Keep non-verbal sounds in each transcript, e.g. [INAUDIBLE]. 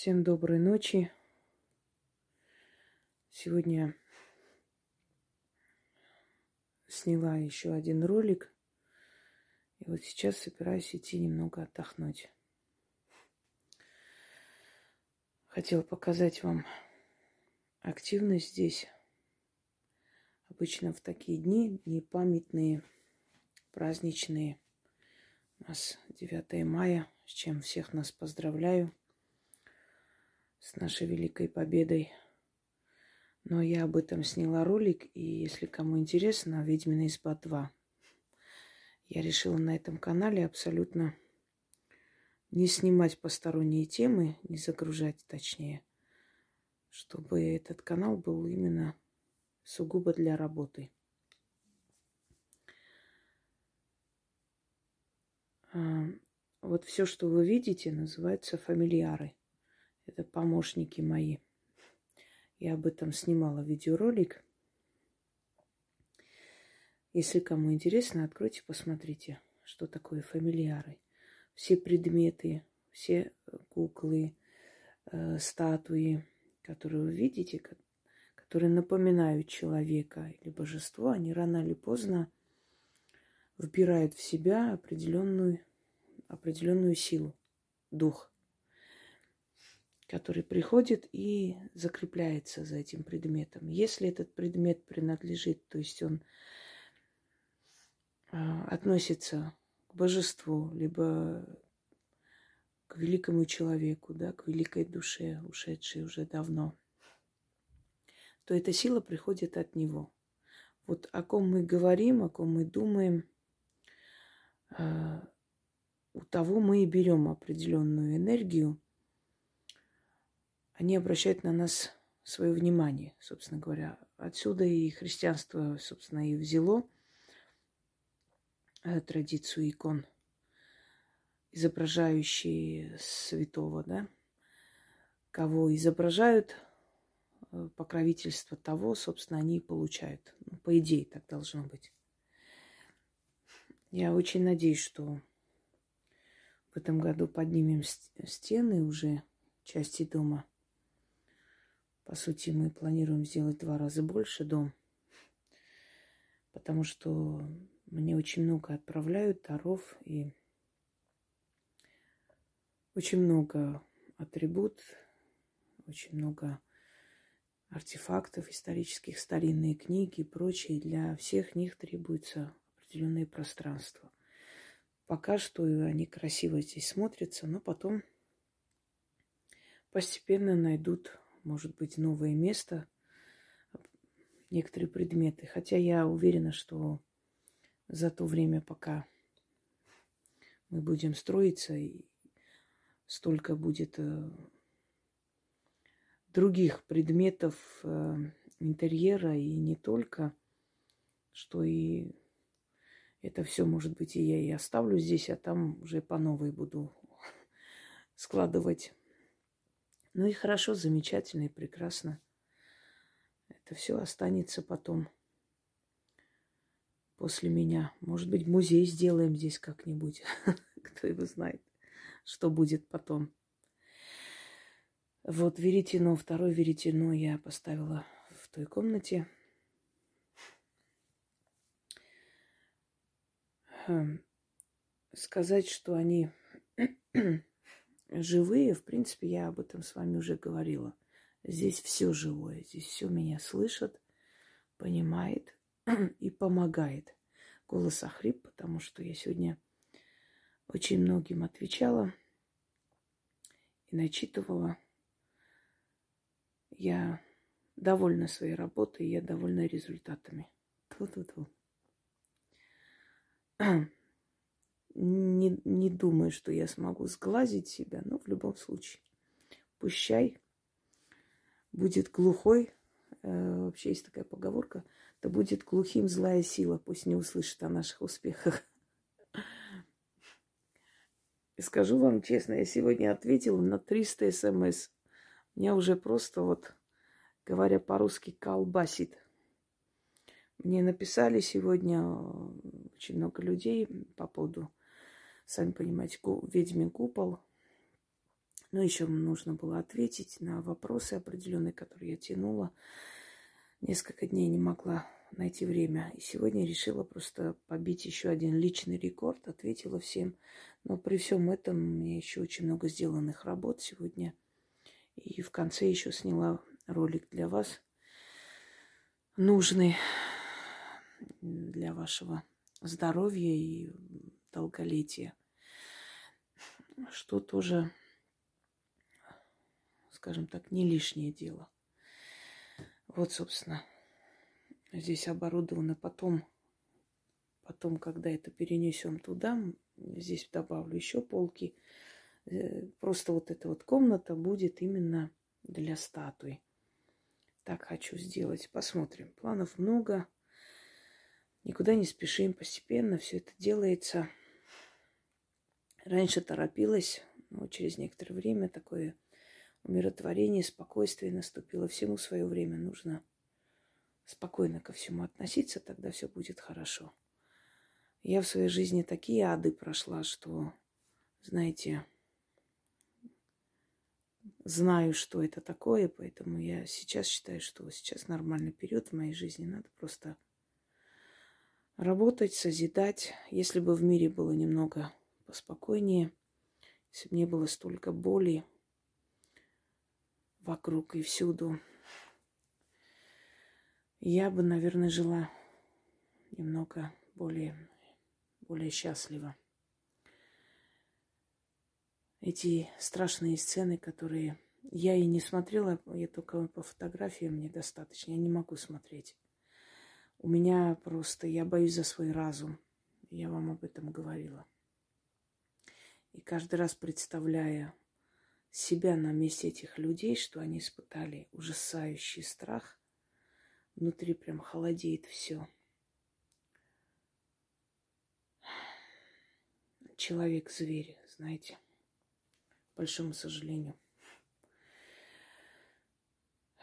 Всем доброй ночи. Сегодня сняла еще один ролик. И вот сейчас собираюсь идти немного отдохнуть. Хотела показать вам активность здесь. Обычно в такие дни, дни памятные, праздничные. У нас 9 мая, с чем всех нас поздравляю с нашей великой победой. Но я об этом сняла ролик, и если кому интересно, «Ведьмина изба 2». Я решила на этом канале абсолютно не снимать посторонние темы, не загружать точнее, чтобы этот канал был именно сугубо для работы. А, вот все, что вы видите, называется фамильяры. Это помощники мои. Я об этом снимала видеоролик. Если кому интересно, откройте, посмотрите, что такое фамильяры. Все предметы, все куклы, э, статуи, которые вы видите, которые напоминают человека или божество, они рано или поздно вбирают в себя определенную, определенную силу, дух который приходит и закрепляется за этим предметом. Если этот предмет принадлежит, то есть он а, относится к божеству, либо к великому человеку, да, к великой душе, ушедшей уже давно, то эта сила приходит от него. Вот о ком мы говорим, о ком мы думаем, а, у того мы и берем определенную энергию, они обращают на нас свое внимание, собственно говоря. Отсюда и христианство, собственно, и взяло э, традицию икон, изображающие святого, да. Кого изображают, э, покровительство того, собственно, они и получают. Ну, по идее, так должно быть. Я очень надеюсь, что в этом году поднимем стены уже части дома – по сути, мы планируем сделать два раза больше дом, потому что мне очень много отправляют даров и очень много атрибут, очень много артефактов исторических, старинные книги и прочее. Для всех них требуется определенное пространство. Пока что они красиво здесь смотрятся, но потом постепенно найдут может быть, новое место, некоторые предметы. Хотя я уверена, что за то время, пока мы будем строиться, и столько будет э, других предметов э, интерьера и не только, что и это все, может быть, и я и оставлю здесь, а там уже по новой буду [LAUGHS] складывать ну и хорошо, замечательно и прекрасно. Это все останется потом после меня. Может быть, музей сделаем здесь как-нибудь. [LAUGHS] Кто его знает, что будет потом. Вот веретено, второе веретено я поставила в той комнате. Хм. Сказать, что они живые, в принципе, я об этом с вами уже говорила. Здесь все живое, здесь все меня слышит, понимает [CLEARS THROAT] и помогает. Голос охрип, потому что я сегодня очень многим отвечала и начитывала. Я довольна своей работой, я довольна результатами. Ту-ту-ту. [CLEARS THROAT] не, не думаю, что я смогу сглазить себя, но в любом случае. Пущай будет глухой, э, вообще есть такая поговорка, да будет глухим злая сила, пусть не услышит о наших успехах. И скажу вам честно, я сегодня ответила на 300 смс. Меня уже просто вот, говоря по-русски, колбасит. Мне написали сегодня очень много людей по поводу сами понимаете, ведьмин купол. Но еще нужно было ответить на вопросы определенные, которые я тянула. Несколько дней не могла найти время. И сегодня решила просто побить еще один личный рекорд. Ответила всем. Но при всем этом у меня еще очень много сделанных работ сегодня. И в конце еще сняла ролик для вас. Нужный для вашего здоровья и долголетия. Что тоже, скажем так, не лишнее дело. Вот, собственно, здесь оборудовано потом, потом, когда это перенесем туда, здесь добавлю еще полки. Э, просто вот эта вот комната будет именно для статуи. Так хочу сделать. Посмотрим. Планов много. Никуда не спешим. Постепенно все это делается. Раньше торопилась, но через некоторое время такое умиротворение, спокойствие наступило. Всему свое время нужно спокойно ко всему относиться, тогда все будет хорошо. Я в своей жизни такие ады прошла, что, знаете, знаю, что это такое, поэтому я сейчас считаю, что сейчас нормальный период в моей жизни. Надо просто работать, созидать. Если бы в мире было немного поспокойнее, если бы не было столько боли вокруг и всюду, я бы, наверное, жила немного более, более счастливо. Эти страшные сцены, которые я и не смотрела, я только по фотографиям мне достаточно, я не могу смотреть. У меня просто, я боюсь за свой разум. Я вам об этом говорила. И каждый раз представляя себя на месте этих людей, что они испытали ужасающий страх, Внутри прям холодеет все. Человек-зверь, знаете, к большому сожалению.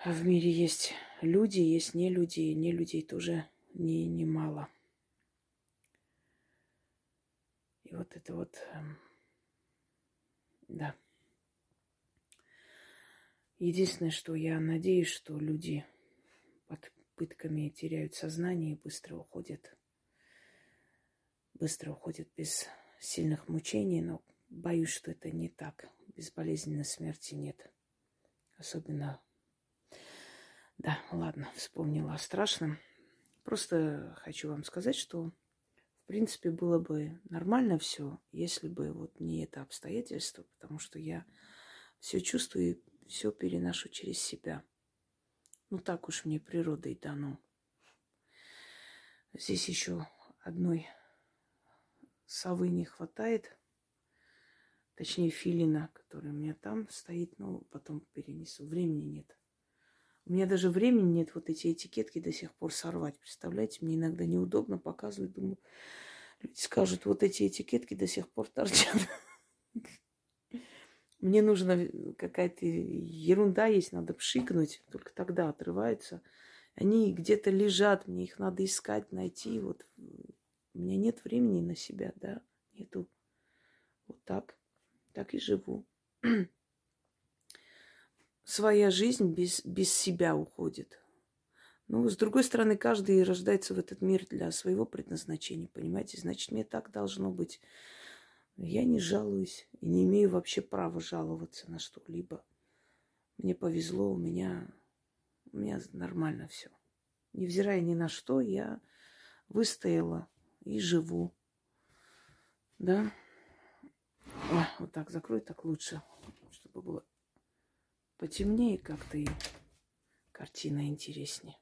В мире есть люди, есть не люди, и не людей тоже не, немало. И вот это вот, эм, да. Единственное, что я надеюсь, что люди под пытками теряют сознание и быстро уходят. Быстро уходят без сильных мучений, но боюсь, что это не так. Безболезненной смерти нет. Особенно... Да, ладно, вспомнила о страшном. Просто хочу вам сказать, что в принципе было бы нормально все, если бы вот не это обстоятельство, потому что я все чувствую и все переношу через себя. Ну так уж мне природой дано. Здесь еще одной совы не хватает. Точнее, филина, который у меня там стоит, но потом перенесу. Времени нет. У меня даже времени нет вот эти этикетки до сих пор сорвать. Представляете, мне иногда неудобно показывать. Думаю, люди скажут, вот эти этикетки до сих пор торчат. Мне нужна какая-то ерунда есть, надо пшикнуть, только тогда отрываются. Они где-то лежат, мне их надо искать, найти. Вот у меня нет времени на себя, да, нету. Вот так, так и живу. Своя жизнь без, без себя уходит. Ну, с другой стороны, каждый рождается в этот мир для своего предназначения, понимаете? Значит, мне так должно быть. Я не жалуюсь и не имею вообще права жаловаться на что-либо. Мне повезло, у меня, у меня нормально все. Невзирая ни на что, я выстояла и живу. Да? Ой, вот так закрой, так лучше, чтобы было потемнее как-то и картина интереснее.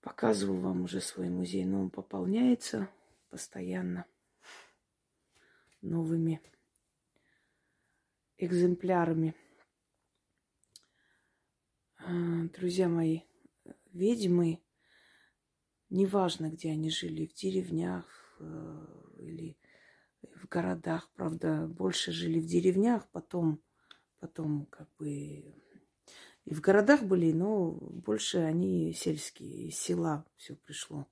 Показывал вам уже свой музей, но он пополняется постоянно новыми экземплярами. А, друзья мои, ведьмы, неважно, где они жили, в деревнях э, или в городах, правда, больше жили в деревнях, потом, потом как бы и в городах были, но больше они сельские, из села все пришло.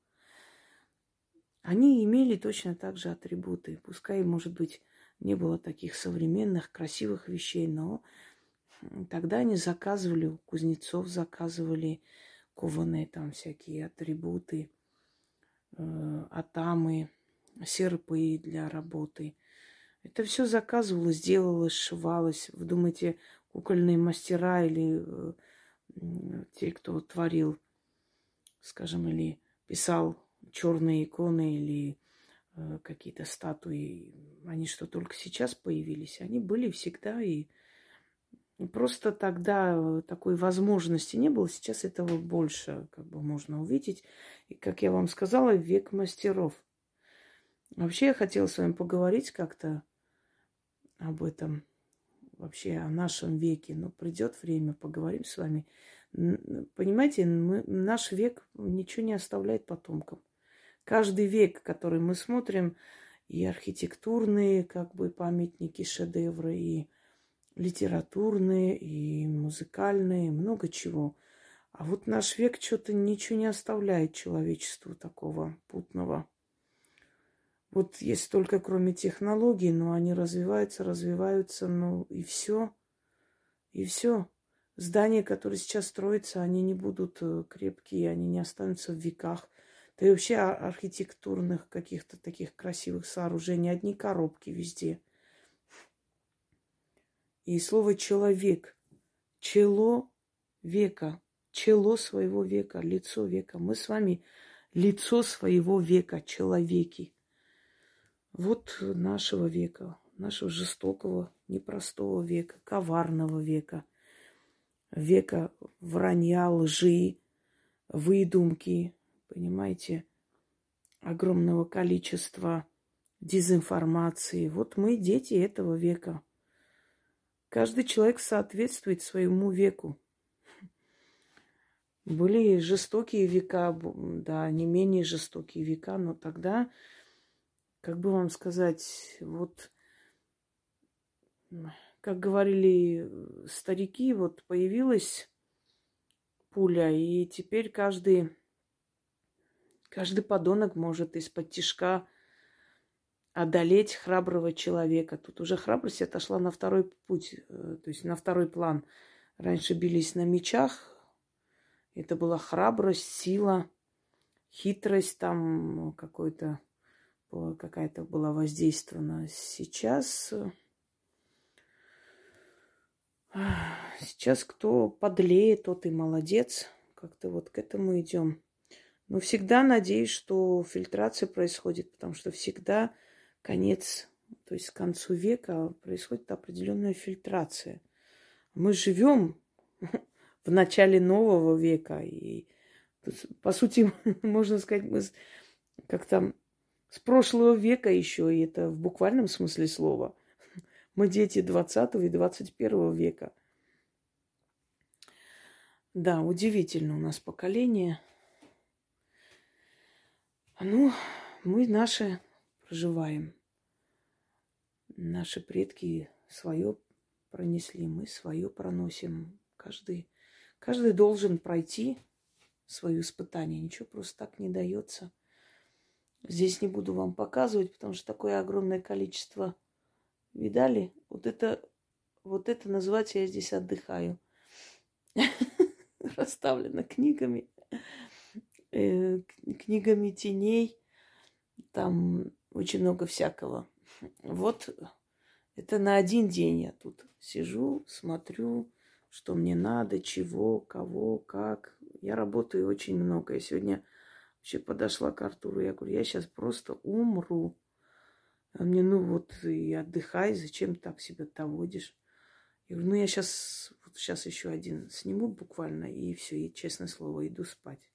Они имели точно так же атрибуты. Пускай, может быть, не было таких современных, красивых вещей, но тогда они заказывали, у кузнецов заказывали кованые там всякие атрибуты, э, атамы, серпы для работы. Это все заказывалось, делалось, сшивалось. Вы думаете, кукольные мастера или э, те, кто творил, скажем, или писал черные иконы или э, какие-то статуи, они что только сейчас появились, они были всегда и просто тогда такой возможности не было, сейчас этого больше как бы можно увидеть. И, как я вам сказала, век мастеров. Вообще я хотела с вами поговорить как-то об этом, вообще о нашем веке. Но придет время, поговорим с вами. Понимаете, мы, наш век ничего не оставляет потомкам. Каждый век, который мы смотрим, и архитектурные, как бы, памятники, шедевры, и литературные, и музыкальные, много чего. А вот наш век что-то ничего не оставляет человечеству такого путного. Вот есть только кроме технологий, но они развиваются, развиваются, ну и все. И все. Здания, которые сейчас строятся, они не будут э, крепкие, они не останутся в веках. Да и вообще архитектурных каких-то таких красивых сооружений, одни коробки везде. И слово человек, чело века, чело своего века, лицо века. Мы с вами лицо своего века, человеки. Вот нашего века, нашего жестокого, непростого века, коварного века – века вранья, лжи, выдумки, понимаете, огромного количества дезинформации. Вот мы дети этого века. Каждый человек соответствует своему веку. Были жестокие века, да, не менее жестокие века, но тогда, как бы вам сказать, вот как говорили э, старики, вот появилась пуля, и теперь каждый, каждый подонок может из-под тишка одолеть храброго человека. Тут уже храбрость отошла на второй путь, э, то есть на второй план. Раньше бились на мечах, это была храбрость, сила, хитрость там какой-то, какая-то была воздействована. Сейчас э, Сейчас кто подлее, тот и молодец. Как-то вот к этому идем. Но всегда надеюсь, что фильтрация происходит, потому что всегда конец, то есть к концу века происходит определенная фильтрация. Мы живем [LAUGHS] в начале нового века. И, по сути, [LAUGHS] можно сказать, мы как там с прошлого века еще, и это в буквальном смысле слова [LAUGHS] – мы дети 20 и 21 века. Да, удивительно у нас поколение. Ну, мы наши проживаем. Наши предки свое пронесли, мы свое проносим. Каждый, каждый должен пройти свое испытание. Ничего просто так не дается. Здесь не буду вам показывать, потому что такое огромное количество Видали? Вот это, вот это называется я здесь отдыхаю. [LAUGHS] Расставлено книгами, э, книгами теней. Там очень много всякого. Вот это на один день я тут сижу, смотрю, что мне надо, чего, кого, как. Я работаю очень много. Я сегодня вообще подошла к Артуру. Я говорю, я сейчас просто умру. А мне, ну вот и отдыхай, зачем так себя доводишь? Я говорю, ну я сейчас, вот сейчас еще один сниму буквально, и все, и честное слово, иду спать.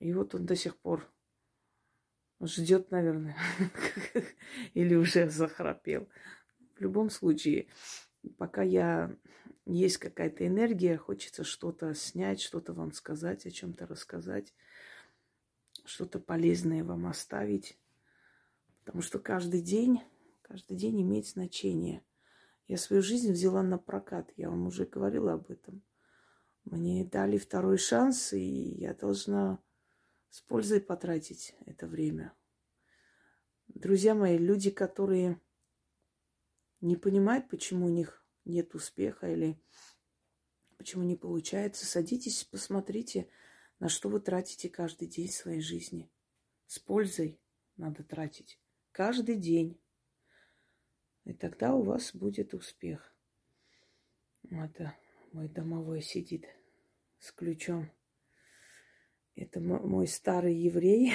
И вот он до сих пор ждет, наверное, [LAUGHS] или уже захрапел. В любом случае, пока я есть какая-то энергия, хочется что-то снять, что-то вам сказать, о чем-то рассказать, что-то полезное вам оставить. Потому что каждый день, каждый день имеет значение. Я свою жизнь взяла на прокат, я вам уже говорила об этом. Мне дали второй шанс, и я должна с пользой потратить это время. друзья мои, люди, которые не понимают, почему у них нет успеха или почему не получается, садитесь, посмотрите, на что вы тратите каждый день своей жизни. С пользой надо тратить каждый день. И тогда у вас будет успех. Это мой домовой сидит с ключом. Это мой старый еврей.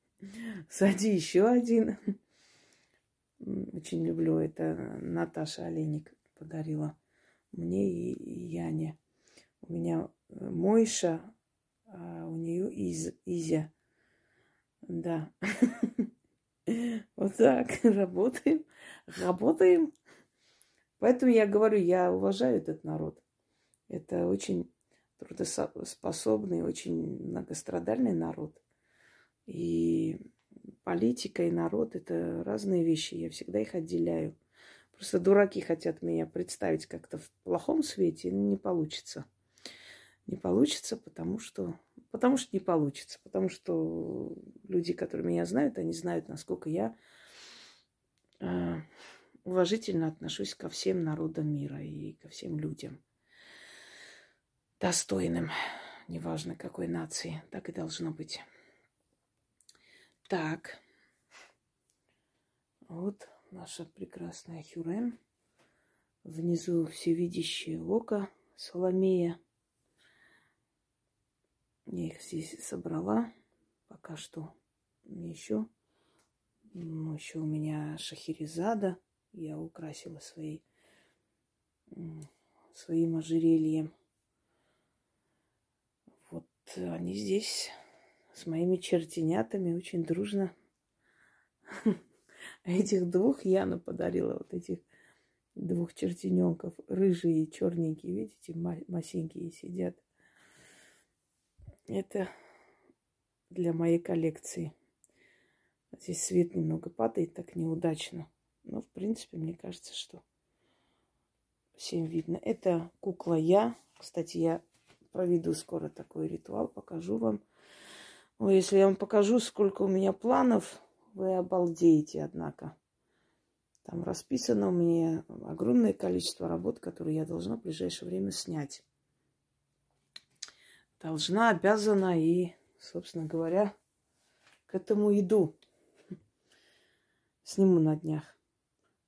[LAUGHS] Сади еще один. Очень люблю это. Наташа Олейник подарила мне и Яне. У меня Мойша, а у нее Из, Изя. Да. [LAUGHS] Вот так работаем, работаем. Поэтому я говорю, я уважаю этот народ. Это очень трудоспособный, очень многострадальный народ. И политика и народ – это разные вещи. Я всегда их отделяю. Просто дураки хотят меня представить как-то в плохом свете, не получится. Не получится, потому что... Потому что не получится. Потому что люди, которые меня знают, они знают, насколько я э, уважительно отношусь ко всем народам мира и ко всем людям. Достойным, неважно какой нации, так и должно быть. Так, вот наша прекрасная Хюрем. Внизу всевидящее око Соломея. Я их здесь собрала. Пока что еще. Ну, еще у меня Шахерезада. Я украсила своей, своим ожерельем. Вот они здесь с моими чертенятами очень дружно. [LAUGHS] Этих двух Яна подарила, вот этих двух чертененков, рыжие и черненькие, видите, масенькие сидят. Это для моей коллекции. Здесь свет немного падает, так неудачно. Но, в принципе, мне кажется, что всем видно. Это кукла я. Кстати, я проведу скоро такой ритуал, покажу вам. Ой, если я вам покажу, сколько у меня планов, вы обалдеете, однако. Там расписано у меня огромное количество работ, которые я должна в ближайшее время снять. Должна, обязана и, собственно говоря, к этому иду. Сниму на днях.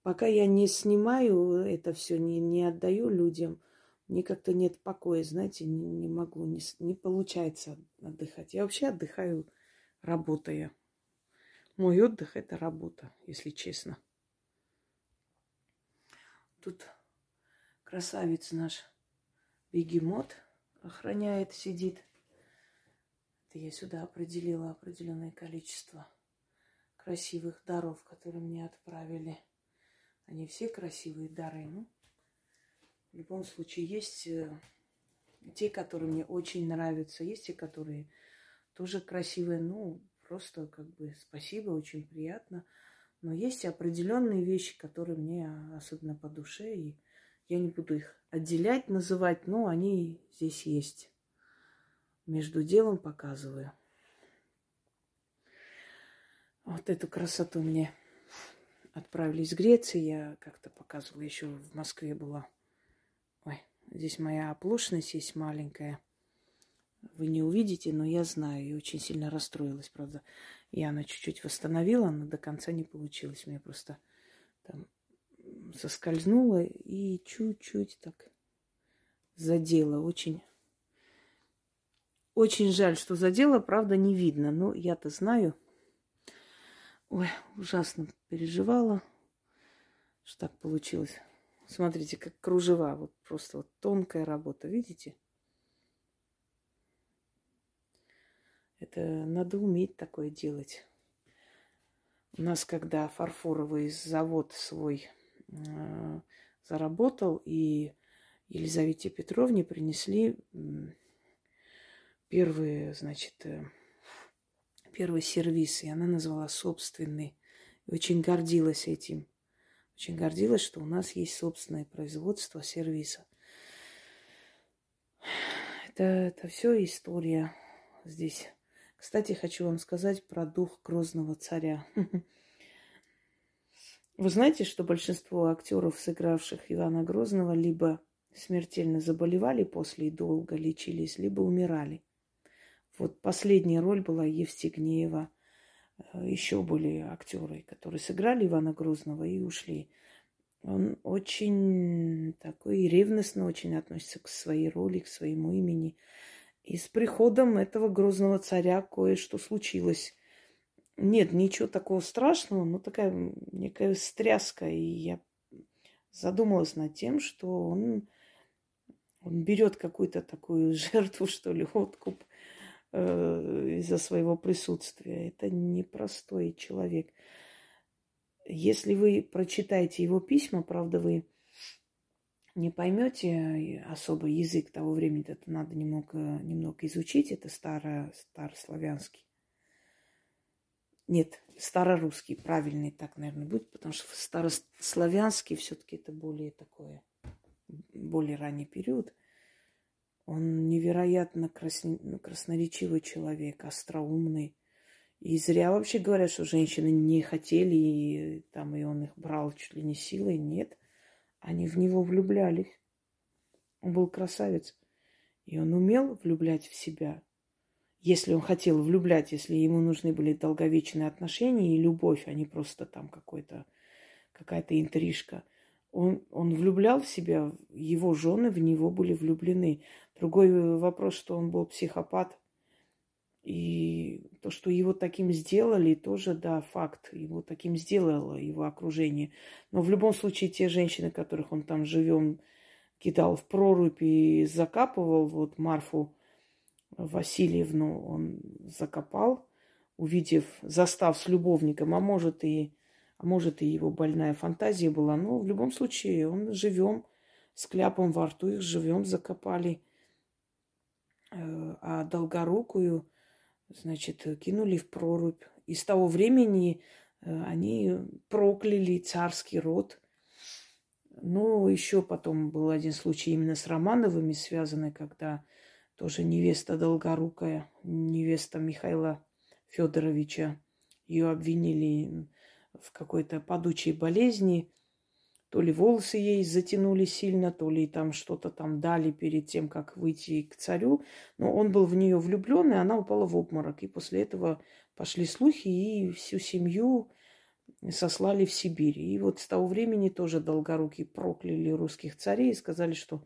Пока я не снимаю это все, не, не отдаю людям, мне как-то нет покоя, знаете, не, не могу, не, не получается отдыхать. Я вообще отдыхаю, работая. Мой отдых – это работа, если честно. Тут красавец наш бегемот охраняет, сидит. Это я сюда определила определенное количество красивых даров, которые мне отправили. Они все красивые дары. Ну, в любом случае, есть э, те, которые мне очень нравятся, есть те, которые тоже красивые. Ну, просто как бы спасибо, очень приятно. Но есть определенные вещи, которые мне особенно по душе, и я не буду их отделять, называть, но они здесь есть. Между делом показываю. Вот эту красоту мне отправили из Греции. Я как-то показывала, еще в Москве была. Здесь моя оплошность есть маленькая. Вы не увидите, но я знаю. И очень сильно расстроилась, правда. Я она чуть-чуть восстановила, но до конца не получилось. Мне просто там соскользнула и чуть-чуть так задела. Очень, очень жаль, что задела. Правда, не видно. Но я-то знаю. Ой, ужасно переживала, что так получилось. Смотрите, как кружева. Вот просто вот тонкая работа. Видите? Это надо уметь такое делать. У нас, когда фарфоровый завод свой э, заработал, и Елизавете Петровне принесли первые, значит, э, первый сервис, и она назвала собственный. И очень гордилась этим. Очень гордилась, что у нас есть собственное производство сервиса. Это, это все история здесь. Кстати, хочу вам сказать про дух грозного царя. [LAUGHS] Вы знаете, что большинство актеров, сыгравших Ивана Грозного, либо смертельно заболевали после и долго лечились, либо умирали. Вот последняя роль была Евстигнеева. Э, Еще были актеры, которые сыграли Ивана Грозного и ушли. Он очень такой ревностно очень относится к своей роли, к своему имени. И с приходом этого грозного царя кое-что случилось. Нет, ничего такого страшного, но такая некая стряска. И я задумалась над тем, что он, он берет какую-то такую [LAUGHS] жертву, что ли, откуп э, из-за своего присутствия. Это непростой человек. Если вы прочитаете его письма, правда, вы не поймете особо язык того времени, это надо немного, немного изучить, это старо, старославянский. Нет, старорусский, правильный так, наверное, будет, потому что старославянский все-таки это более такое, более ранний период. Он невероятно красн... красноречивый человек, остроумный. И зря вообще говорят, что женщины не хотели, и, там, и он их брал чуть ли не силой. Нет, они в него влюблялись. Он был красавец. И он умел влюблять в себя. Если он хотел влюблять, если ему нужны были долговечные отношения и любовь, а не просто там какой-то, какая-то интрижка. Он, он влюблял в себя, его жены в него были влюблены. Другой вопрос, что он был психопат – и то, что его таким сделали, тоже, да, факт. Его таким сделало его окружение. Но в любом случае те женщины, которых он там живем кидал в прорубь и закапывал, вот Марфу Васильевну он закопал, увидев, застав с любовником, а может и, а может и его больная фантазия была. Но в любом случае он живем с кляпом во рту, их живем закопали. Э, а долгорукую значит, кинули в прорубь. И с того времени э, они прокляли царский род. Ну, еще потом был один случай именно с Романовыми связанный, когда тоже невеста Долгорукая, невеста Михаила Федоровича, ее обвинили в какой-то падучей болезни – то ли волосы ей затянули сильно, то ли там что-то там дали перед тем, как выйти к царю. Но он был в нее влюблен, и она упала в обморок. И после этого пошли слухи, и всю семью сослали в Сибирь. И вот с того времени тоже долгоруки прокляли русских царей и сказали, что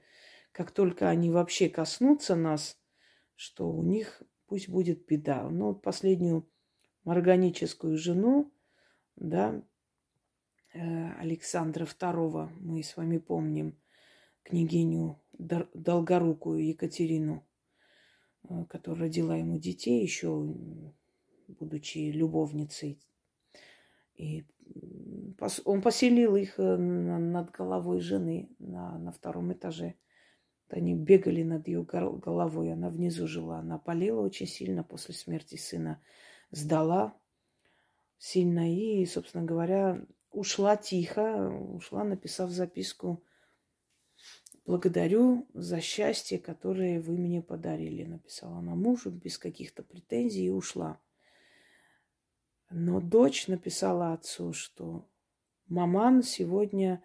как только они вообще коснутся нас, что у них пусть будет беда. Но последнюю органическую жену, да, Э, Александра II, мы с вами помним княгиню Долгорукую Екатерину, э, которая родила ему детей, еще будучи любовницей. И он поселил их э, над головой жены на, на втором этаже. Они бегали над ее головой, она внизу жила. Она болела очень сильно после смерти сына, сдала сильно и, собственно говоря, ушла тихо, ушла, написав записку. Благодарю за счастье, которое вы мне подарили, написала она мужу без каких-то претензий и ушла. Но дочь написала отцу, что маман сегодня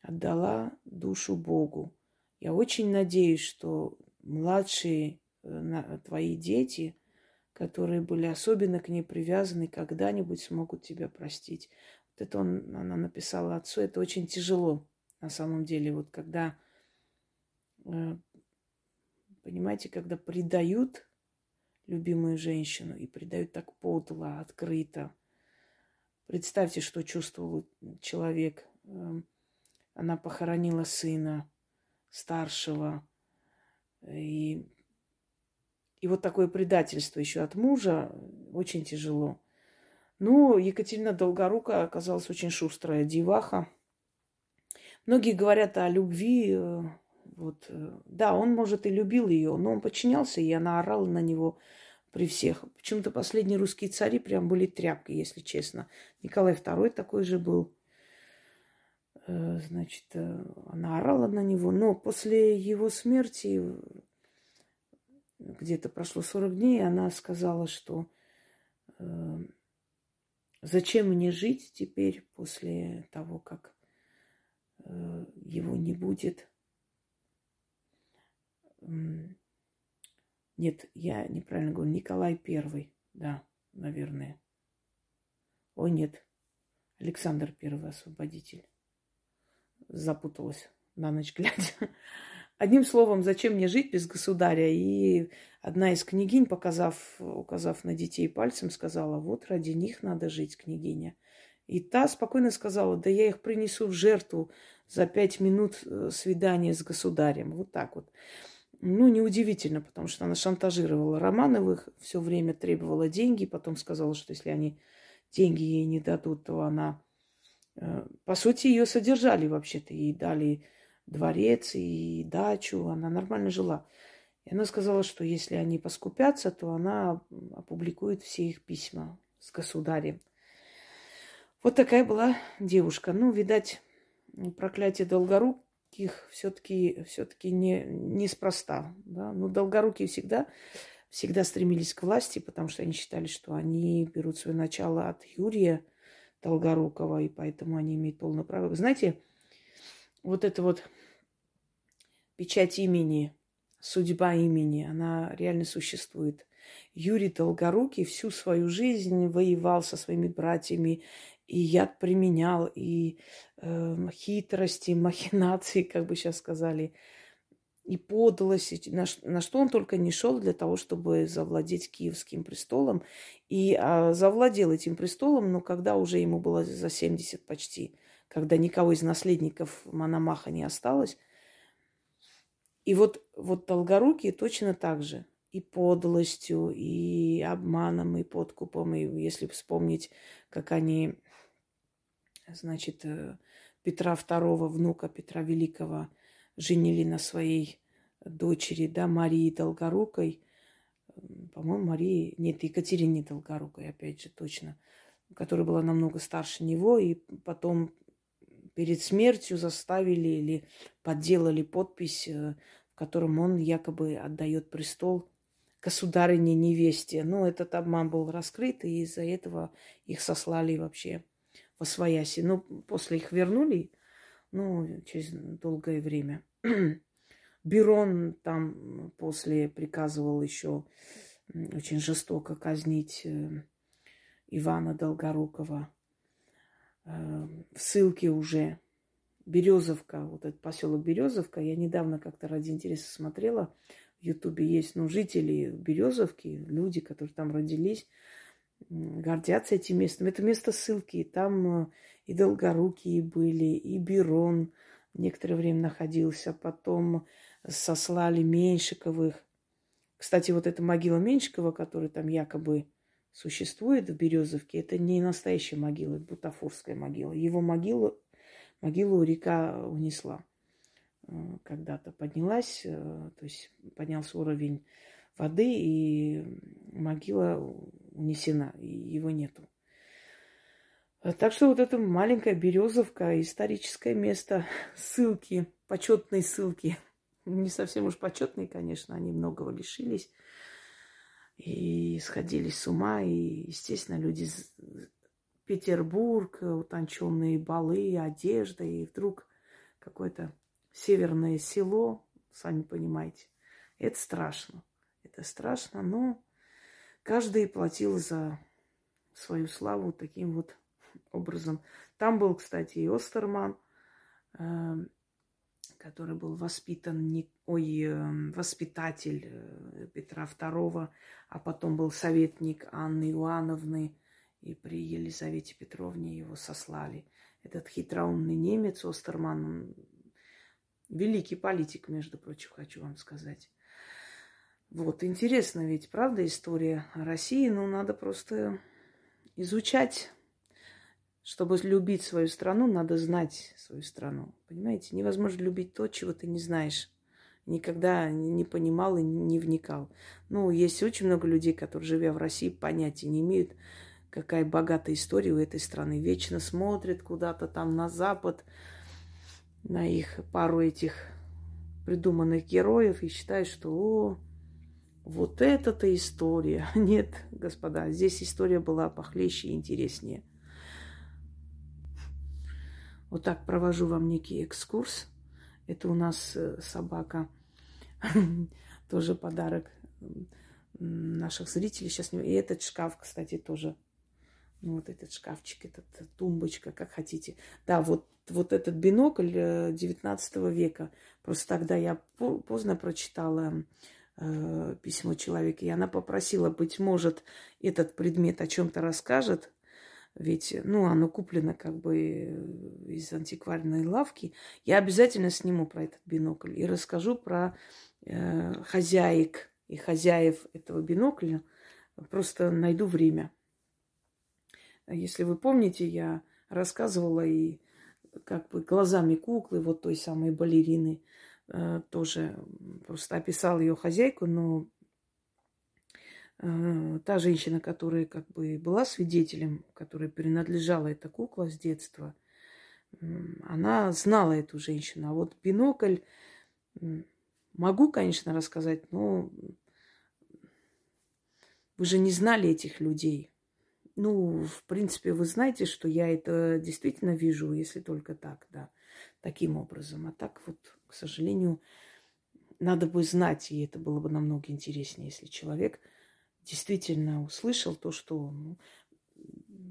отдала душу Богу. Я очень надеюсь, что младшие э, твои дети, которые были особенно к ней привязаны, когда-нибудь смогут тебя простить это он, она написала отцу, это очень тяжело на самом деле. Вот когда, э, понимаете, когда предают любимую женщину и предают так подло, открыто. Представьте, что чувствовал человек. Эм, она похоронила сына старшего. И, и вот такое предательство еще от мужа очень тяжело. Ну, Екатерина Долгорука оказалась очень шустрая деваха. Многие говорят о любви. Э, вот, э, да, он, может, и любил ее, но он подчинялся, и она орала на него при всех. Почему-то последние русские цари прям были тряпкой, если честно. Николай II такой же был. Э, значит, она орала на него. Но после его смерти, где-то прошло 40 дней, она сказала, что зачем мне жить теперь после того, как э, его не будет? Нет, я неправильно говорю. Николай Первый, да, наверное. Ой, нет. Александр Первый освободитель. Запуталась на ночь глядя. Одним словом, зачем мне жить без государя? И одна из княгинь, показав, указав на детей пальцем, сказала, вот ради них надо жить, княгиня. И та спокойно сказала, да я их принесу в жертву за пять минут э, свидания с государем. Вот так вот. Ну, неудивительно, потому что она шантажировала Романовых, все время требовала деньги, потом сказала, что если они деньги ей не дадут, то она... Э, по сути, ее содержали вообще-то, ей дали дворец и дачу, она нормально жила. И она сказала, что если они поскупятся, то она опубликует все их письма с государем. Вот такая была девушка. Ну, видать, проклятие долгоруких все-таки все не, неспроста. Да? Ну, долгорукие всегда, всегда стремились к власти, потому что они считали, что они берут свое начало от Юрия Долгорукова, и поэтому они имеют полное право. Вы знаете, вот это вот печать имени, судьба имени, она реально существует. Юрий Долгорукий всю свою жизнь воевал со своими братьями, и яд применял, и э, хитрости, [LAUGHS] махинации, как бы сейчас сказали, и подлость, на, на что он только не шел для того, чтобы завладеть Киевским престолом. И а, завладел этим престолом, но когда уже ему было за 70 почти, когда никого из наследников Мономаха не осталось, и вот, вот Долгорукий точно так же. И подлостью, и обманом, и подкупом. И если вспомнить, как они, значит, э, Петра II, внука Петра Великого, женили на своей дочери, да, Марии Долгорукой. По-моему, Марии, нет, Екатерине Долгорукой, опять же, точно, которая была намного старше него, и потом перед смертью заставили или подделали подпись э, которым он якобы отдает престол государыне невесте. Но этот обман был раскрыт, и из-за этого их сослали вообще во свояси. Ну, после их вернули, ну, через долгое время. [CLEARS THROAT] Берон там после приказывал еще очень жестоко казнить э, Ивана Долгорукова. Э, в ссылке уже Березовка, вот этот поселок Березовка, я недавно как-то ради интереса смотрела, в Ютубе есть, ну, жители Березовки, люди, которые там родились, гордятся этим местом. Это место ссылки, там э, и Долгорукие были, и Берон некоторое время находился, потом сослали Меньшиковых. Кстати, вот эта могила Меньшикова, которая там якобы существует в Березовке, это не настоящая могила, это бутафорская могила. Его могилу могилу река унесла. Э, когда-то поднялась, э, то есть поднялся уровень воды, и могила унесена, и его нету. Э, так что вот эта маленькая березовка, историческое место, ссылки, почетные ссылки. Не совсем уж почетные, конечно, они многого лишились и сходили с ума. И, естественно, люди Петербург, утонченные балы, одежда, и вдруг какое-то северное село, сами понимаете. Это страшно. Это страшно, но каждый платил за свою славу таким вот образом. Там был, кстати, и Остерман, эм, который был воспитан, не, ой, эм, воспитатель э, Петра II, а потом был советник Анны Иоанновны, и при Елизавете Петровне его сослали. Этот хитроумный немец Остерман, великий политик, между прочим, хочу вам сказать. Вот, интересно ведь, правда, история России, но надо просто изучать. Чтобы любить свою страну, надо знать свою страну. Понимаете, невозможно любить то, чего ты не знаешь. Никогда не понимал и не вникал. Ну, есть очень много людей, которые, живя в России, понятия не имеют, какая богатая история у этой страны. Вечно смотрят куда-то там на запад, на их пару этих придуманных героев и считают, что о, вот это-то история. [LAUGHS] Нет, господа, здесь история была похлеще и интереснее. Вот так провожу вам некий экскурс. Это у нас э, собака. [LAUGHS] Тоже подарок наших зрителей. Сейчас. И этот шкаф, кстати, тоже. Ну, вот этот шкафчик, этот тумбочка, как хотите. Да, вот, вот этот бинокль 19 э, века. Просто тогда я поздно прочитала э, письмо человека, и она попросила, быть может, этот предмет о чем-то расскажет, ведь, ну, оно куплено как бы из антикварной лавки. Я обязательно сниму про этот бинокль и расскажу про э, хозяек и хозяев этого бинокля. Просто найду время. Если вы помните, я рассказывала и как бы глазами куклы, вот той самой балерины, э, тоже просто описал ее хозяйку, но э, та женщина, которая как бы была свидетелем, которой принадлежала эта кукла с детства, она знала эту женщину. А вот бинокль могу, конечно, рассказать, но вы же не знали этих людей. Ну, в принципе, вы знаете, что я это действительно вижу, если только так, да, таким образом. А так вот, к сожалению, надо бы знать, и это было бы намного интереснее, если человек действительно услышал то, что ну,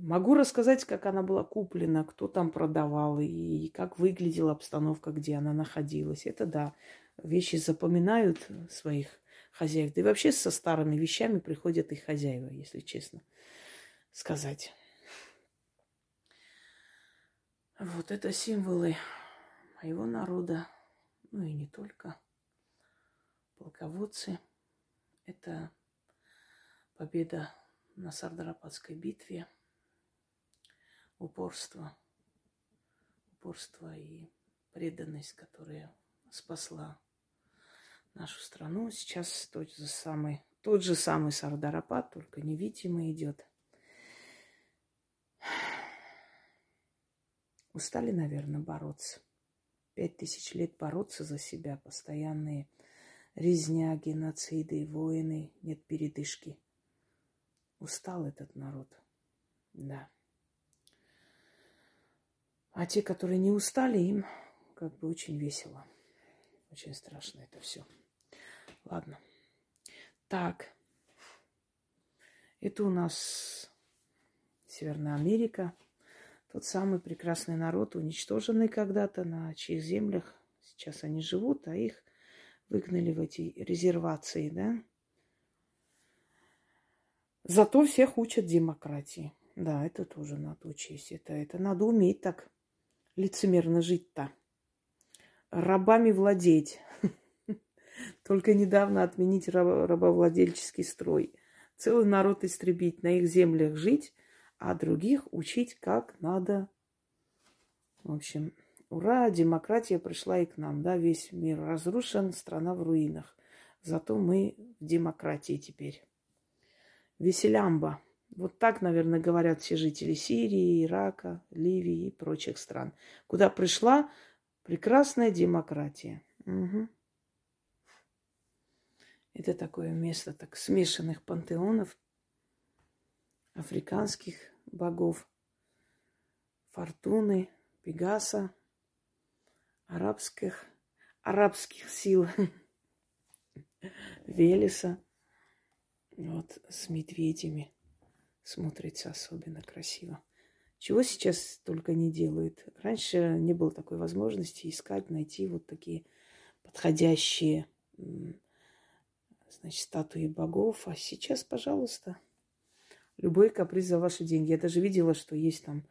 могу рассказать, как она была куплена, кто там продавал и как выглядела обстановка, где она находилась. Это да, вещи запоминают своих хозяев. Да и вообще со старыми вещами приходят их хозяева, если честно сказать. Вот это символы моего народа, ну и не только. Полководцы. Это победа на Сардарападской битве. Упорство. Упорство и преданность, которая спасла нашу страну. Сейчас тот же самый, тот же самый Сардарапад, только невидимый идет. Устали, наверное, бороться. Пять тысяч лет бороться за себя, постоянные резня, геноциды, войны, нет передышки. Устал этот народ, да. А те, которые не устали, им как бы очень весело. Очень страшно это все. Ладно. Так. Это у нас Северная Америка. Тот самый прекрасный народ, уничтоженный когда-то на чьих землях сейчас они живут, а их выгнали в эти резервации, да? Зато всех учат демократии. Да, это тоже надо учесть. Это, это надо уметь так лицемерно жить-то. Рабами владеть. [LAUGHS] Только недавно отменить рабовладельческий строй. Целый народ истребить, на их землях жить, а других учить, как надо. В общем, ура, демократия пришла и к нам. Да, весь мир разрушен, страна в руинах. Зато мы в демократии теперь. Веселямба. Вот так, наверное, говорят все жители Сирии, Ирака, Ливии и прочих стран. Куда пришла прекрасная демократия. Угу. Это такое место так смешанных пантеонов, африканских богов, фортуны, Пегаса, арабских, арабских сил, [LAUGHS] Велеса. Вот с медведями смотрится особенно красиво. Чего сейчас только не делают. Раньше не было такой возможности искать, найти вот такие подходящие значит, статуи богов. А сейчас, пожалуйста, любой каприз за ваши деньги. Я даже видела, что есть там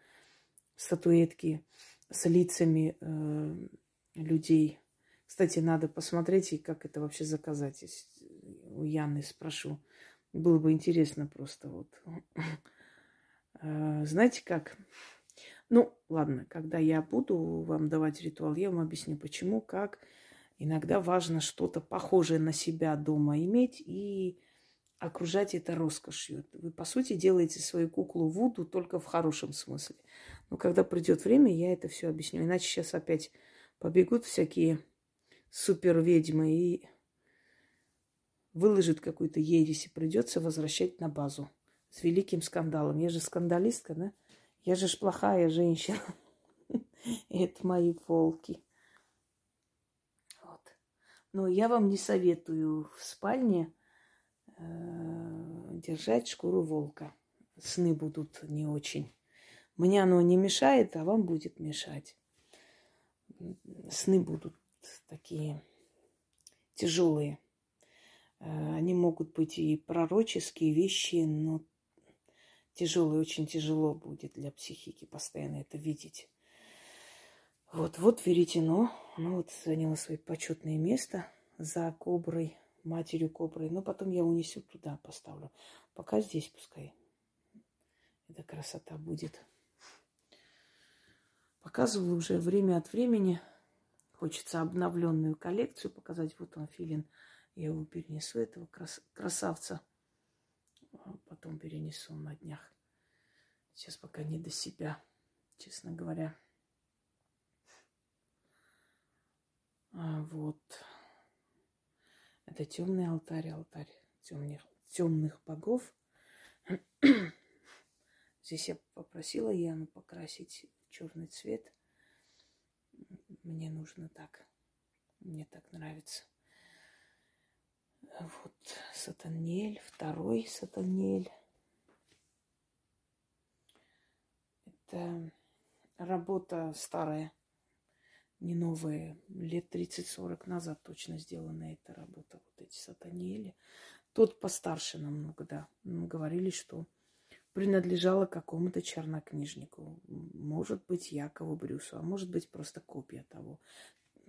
статуэтки с лицами э, людей. Кстати, надо посмотреть, и как это вообще заказать. У Яны спрошу. Было бы интересно просто вот. Э, [LAUGHS] знаете как? Ну, ладно, когда я буду вам давать ритуал, я вам объясню, почему, как. Иногда важно что-то похожее на себя дома иметь и окружать это роскошью. Вы, по сути, делаете свою куклу Вуду только в хорошем смысле. Но когда придет время, я это все объясню. Иначе сейчас опять побегут всякие супер ведьмы и выложит какую-то ересь, и придется возвращать на базу с великим скандалом. Я же скандалистка, да? Я же ж плохая женщина. [LAUGHS] Это мои волки. Вот. Но я вам не советую в спальне э, держать шкуру волка. Сны будут не очень. Мне оно не мешает, а вам будет мешать. Сны будут такие тяжелые. Э, они могут быть и пророческие вещи, но тяжелые, очень тяжело будет для психики постоянно это видеть. Вот, вот веретено, ну вот заняло свое почетное место за коброй, матерью коброй. Но потом я унесу туда, поставлю. Пока здесь пускай. Эта красота будет. Показываю уже время от времени. Хочется обновленную коллекцию показать. Вот он, филин. Я его перенесу, этого крас- красавца. А потом перенесу на днях. Сейчас пока не до себя, честно говоря. А вот. Это темный алтарь, алтарь темных, темных богов. Здесь я попросила Яну покрасить черный цвет. Мне нужно так. Мне так нравится. Вот Сатанель, второй Сатанель. Это работа старая, не новая, лет 30-40 назад точно сделана эта работа. Вот эти Сатанели. Тот постарше намного, да. Говорили, что принадлежала какому-то чернокнижнику. Может быть, Якову Брюсу, а может быть, просто копия того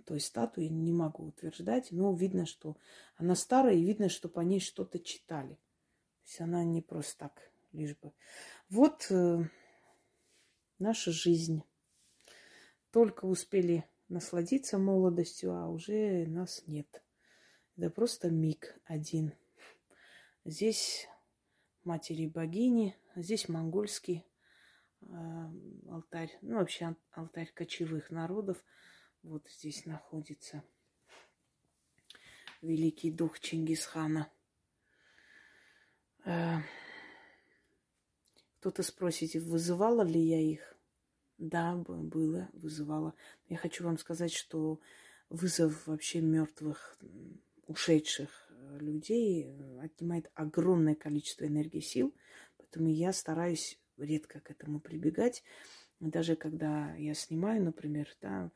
той статуи не могу утверждать, но видно, что она старая, и видно, что по ней что-то читали. То есть она не просто так, лишь бы. Вот э, наша жизнь. Только успели насладиться молодостью, а уже нас нет. Это просто миг один. Здесь матери богини, здесь монгольский э, алтарь, ну вообще алтарь кочевых народов – вот здесь находится великий дух Чингисхана. Э, кто-то спросите, вызывала ли я их? Да, было, вызывала. Я хочу вам сказать, что вызов вообще мертвых, ушедших э, людей э, отнимает огромное количество энергии сил, поэтому я стараюсь редко к этому прибегать. Даже когда я снимаю, например, да,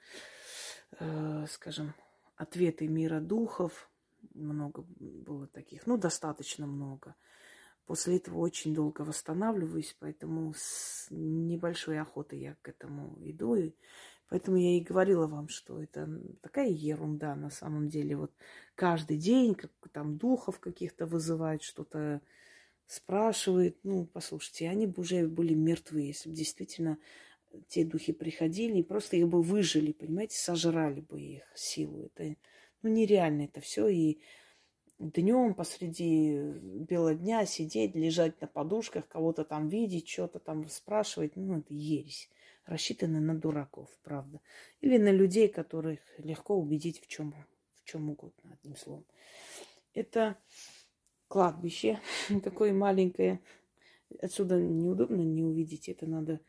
э, скажем, ответы мира духов, много было таких, ну, достаточно много. После этого очень долго восстанавливаюсь, поэтому с небольшой охотой я к этому иду. И поэтому я и говорила вам, что это такая ерунда на самом деле. Вот каждый день как там духов каких-то вызывают, что-то спрашивает. Ну, послушайте, они бы уже были мертвы, если бы действительно те духи приходили и просто их бы выжили, понимаете, сожрали бы их силу. Это ну, нереально это все. И днем посреди бела дня сидеть, лежать на подушках, кого-то там видеть, что-то там спрашивать, ну, это ересь. Рассчитаны на дураков, правда. Или на людей, которых легко убедить в чем, в чем угодно, одним словом. Это кладбище [LAUGHS] такое маленькое. Отсюда неудобно не увидеть. Это надо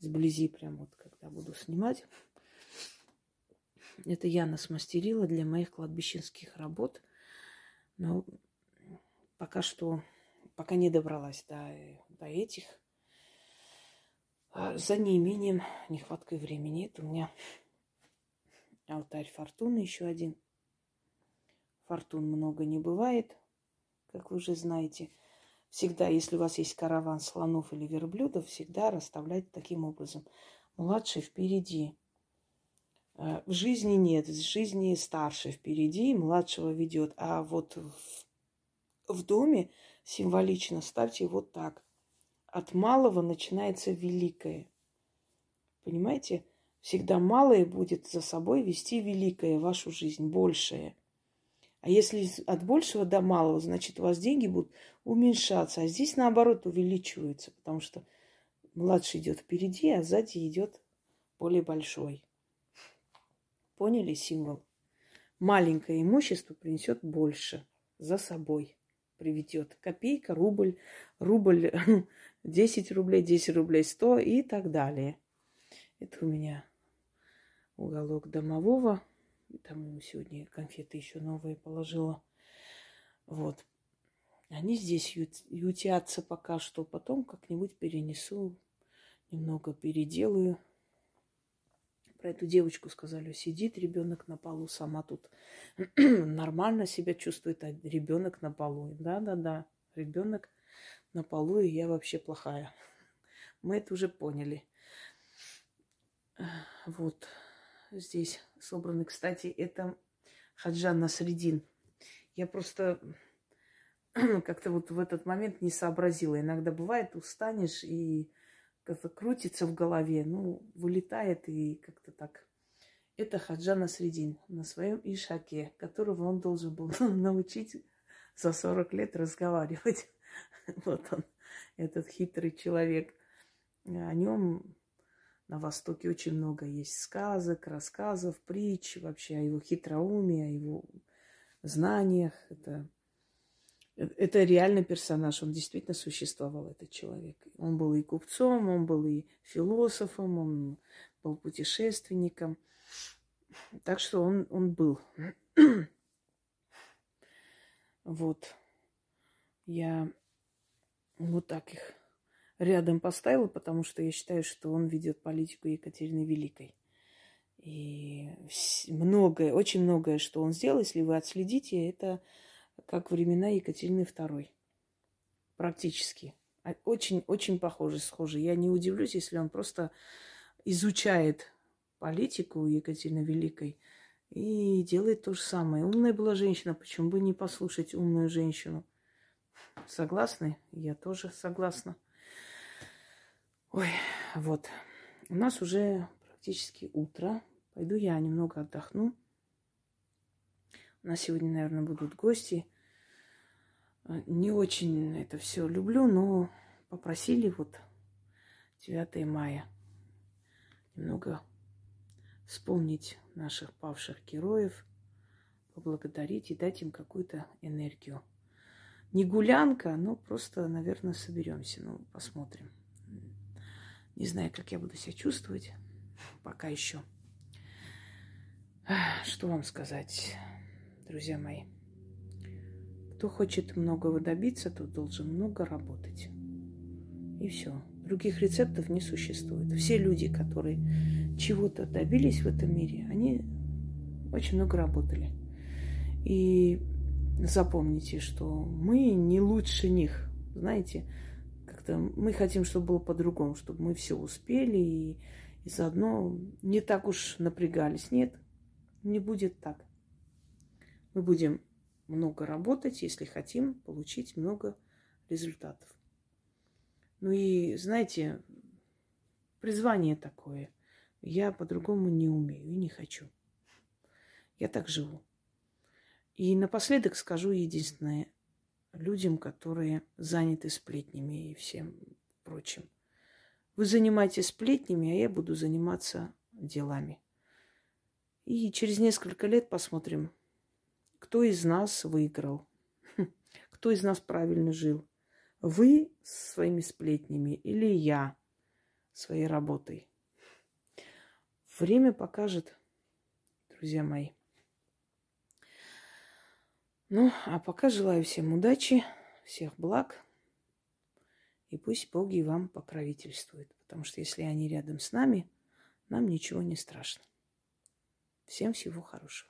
сблизи, прям вот когда буду снимать. Это я насмастерила для моих кладбищенских работ. Но пока что, пока не добралась до, до этих. А за неимением, нехваткой времени. Это у меня алтарь фортуны еще один. Фортун много не бывает, как вы уже знаете. Всегда, если у вас есть караван слонов или верблюдов, всегда расставляйте таким образом. Младший впереди. Э, в жизни нет, в жизни старший впереди, младшего ведет. А вот в, в доме символично ставьте вот так. От малого начинается великое. Понимаете? Всегда малое будет за собой вести великое вашу жизнь, большее. А если от большего до малого, значит, у вас деньги будут уменьшаться. А здесь, наоборот, увеличиваются, потому что младший идет впереди, а сзади идет более большой. Поняли символ? Маленькое имущество принесет больше за собой приведет. Копейка, рубль, рубль [LAUGHS] 10 рублей, 10 рублей 100 и так далее. Это у меня уголок домового. Там ему сегодня конфеты еще новые положила. Вот. Они здесь ютятся пока что. Потом как-нибудь перенесу, немного переделаю. Про эту девочку сказали, сидит ребенок на полу, сама тут [CLEARS THROAT] нормально себя чувствует, а ребенок на полу. Да-да-да, ребенок на полу, и я вообще плохая. [LAUGHS] Мы это уже поняли. Вот здесь собраны. Кстати, это Хаджан Насредин. Я просто [CLEARS THROAT] как-то вот в этот момент не сообразила. Иногда бывает, устанешь и как-то крутится в голове, ну, вылетает и как-то так. Это Хаджана Средин на своем Ишаке, которого он должен был [LAUGHS] научить за 40 лет разговаривать. [LAUGHS] Вот он, этот хитрый человек. О нем на Востоке очень много есть сказок, рассказов, притч, вообще о его хитроумии, о его знаниях. Это это реальный персонаж, он действительно существовал, этот человек. Он был и купцом, он был и философом, он был путешественником. Так что он, он был. [CLEARS THROAT] вот. Я вот так их рядом поставила, потому что я считаю, что он ведет политику Екатерины Великой. И многое, очень многое, что он сделал, если вы отследите, это как времена Екатерины II. Практически. Очень-очень а, похожи, схожи. Я не удивлюсь, если он просто изучает политику Екатерины Великой и делает то же самое. Умная была женщина, почему бы не послушать умную женщину? Согласны? Я тоже согласна. Ой, вот. У нас уже практически утро. Пойду я немного отдохну. У нас сегодня, наверное, будут гости. А, не очень это все люблю, но попросили вот 9 мая немного вспомнить наших павших героев, поблагодарить и дать им какую-то энергию. Не гулянка, но просто, наверное, соберемся. Ну, посмотрим. Не знаю, как я буду себя чувствовать. Пока еще. Что вам сказать? друзья мои. Кто хочет многого добиться, тот должен много работать. И все. Других рецептов не существует. Все люди, которые чего-то добились в этом мире, они очень много работали. И запомните, что мы не лучше них. Знаете, как-то мы хотим, чтобы было по-другому, чтобы мы все успели и, и заодно не так уж напрягались. Нет, не будет так. Мы будем много работать, если хотим получить много результатов. Ну и, знаете, призвание такое. Я по-другому не умею и не хочу. Я так живу. И напоследок скажу единственное людям, которые заняты сплетнями и всем прочим. Вы занимаетесь сплетнями, а я буду заниматься делами. И через несколько лет посмотрим, кто из нас выиграл? [LAUGHS] Кто из нас правильно жил? Вы своими сплетнями или я своей работой? Время покажет, друзья мои. Ну, а пока желаю всем удачи, всех благ. И пусть боги вам покровительствуют. Потому что если они рядом с нами, нам ничего не страшно. Всем всего хорошего.